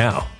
now.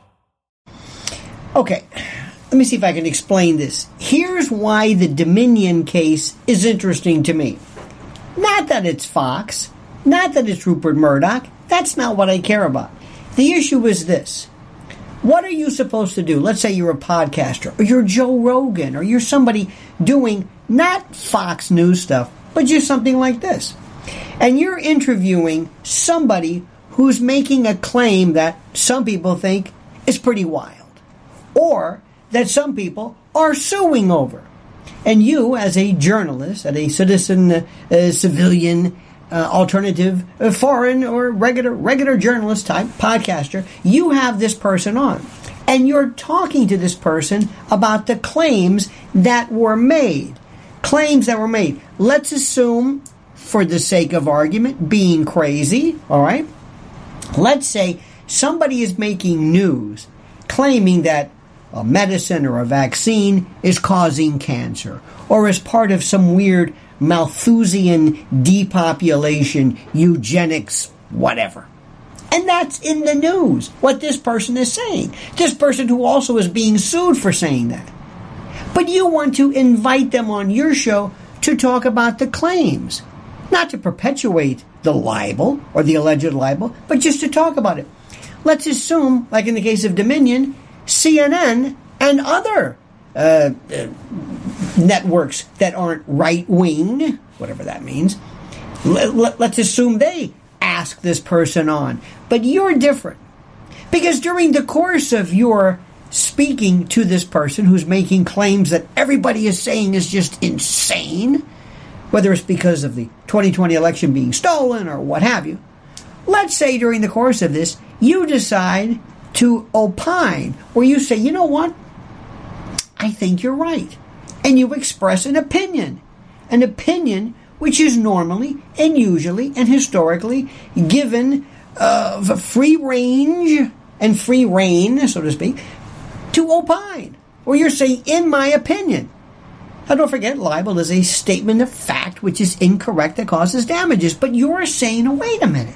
Okay, let me see if I can explain this. Here's why the Dominion case is interesting to me. Not that it's Fox, not that it's Rupert Murdoch. That's not what I care about. The issue is this. What are you supposed to do? Let's say you're a podcaster, or you're Joe Rogan, or you're somebody doing not Fox News stuff, but just something like this. And you're interviewing somebody who's making a claim that some people think is pretty wild, or that some people are suing over. And you, as a journalist, as a citizen, uh, civilian, uh, alternative, foreign, or regular regular journalist type podcaster, you have this person on, and you're talking to this person about the claims that were made. Claims that were made. Let's assume, for the sake of argument, being crazy. All right. Let's say somebody is making news claiming that a medicine or a vaccine is causing cancer or is part of some weird Malthusian depopulation, eugenics, whatever. And that's in the news, what this person is saying. This person who also is being sued for saying that. But you want to invite them on your show to talk about the claims, not to perpetuate the libel or the alleged libel, but just to talk about it. Let's assume, like in the case of Dominion, CNN and other uh, uh, networks that aren't right wing, whatever that means, let, let's assume they ask this person on. But you're different. Because during the course of your speaking to this person who's making claims that everybody is saying is just insane, whether it's because of the 2020 election being stolen or what have you, let's say during the course of this, you decide to opine, where you say, you know what? I think you're right. And you express an opinion. An opinion which is normally and usually and historically given uh, free range and free reign, so to speak, to opine. Or you're saying, in my opinion. Now, don't forget, libel is a statement of fact which is incorrect that causes damages. But you're saying, wait a minute.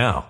now.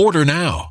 Order now.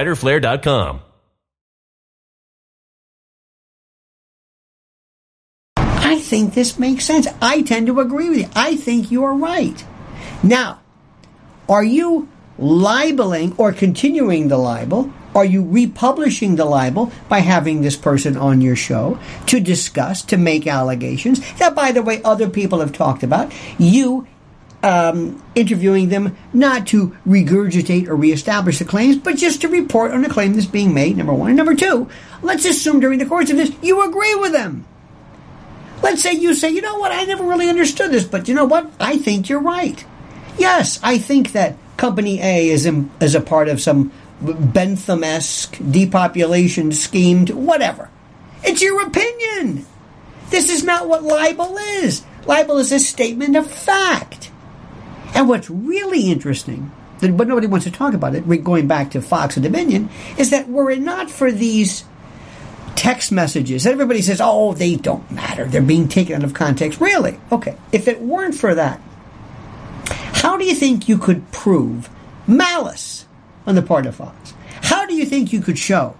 I think this makes sense. I tend to agree with you. I think you are right. Now, are you libeling or continuing the libel Are you republishing the libel by having this person on your show to discuss, to make allegations that, by the way, other people have talked about? You um, interviewing them not to regurgitate or reestablish the claims, but just to report on a claim that's being made, number one. And number two, let's assume during the course of this, you agree with them. Let's say you say, you know what, I never really understood this, but you know what, I think you're right. Yes, I think that Company A is, in, is a part of some Bentham esque depopulation scheme, whatever. It's your opinion. This is not what libel is. Libel is a statement of fact. And what's really interesting, but nobody wants to talk about it, going back to Fox and Dominion, is that were it not for these text messages, everybody says, oh, they don't matter. They're being taken out of context. Really? Okay. If it weren't for that, how do you think you could prove malice on the part of Fox? How do you think you could show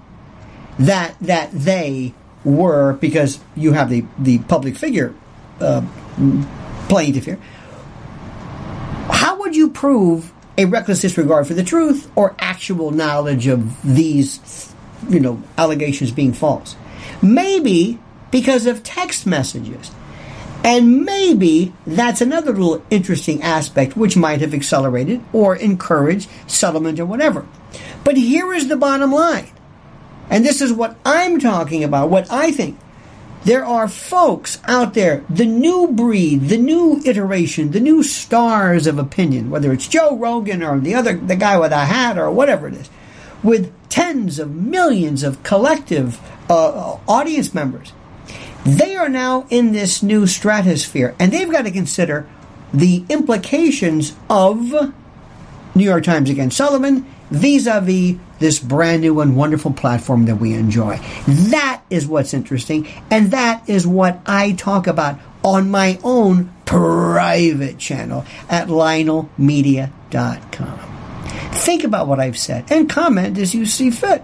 that that they were because you have the the public figure uh, plaintiff here? You prove a reckless disregard for the truth or actual knowledge of these, you know, allegations being false? Maybe because of text messages. And maybe that's another little interesting aspect which might have accelerated or encouraged settlement or whatever. But here is the bottom line. And this is what I'm talking about, what I think. There are folks out there, the new breed, the new iteration, the new stars of opinion, whether it's Joe Rogan or the other, the guy with a hat or whatever it is, with tens of millions of collective uh, audience members. They are now in this new stratosphere, and they've got to consider the implications of New York Times against Sullivan vis a vis this brand new and wonderful platform that we enjoy. That is what's interesting, and that is what I talk about on my own private channel at LionelMedia.com. Think about what I've said and comment as you see fit.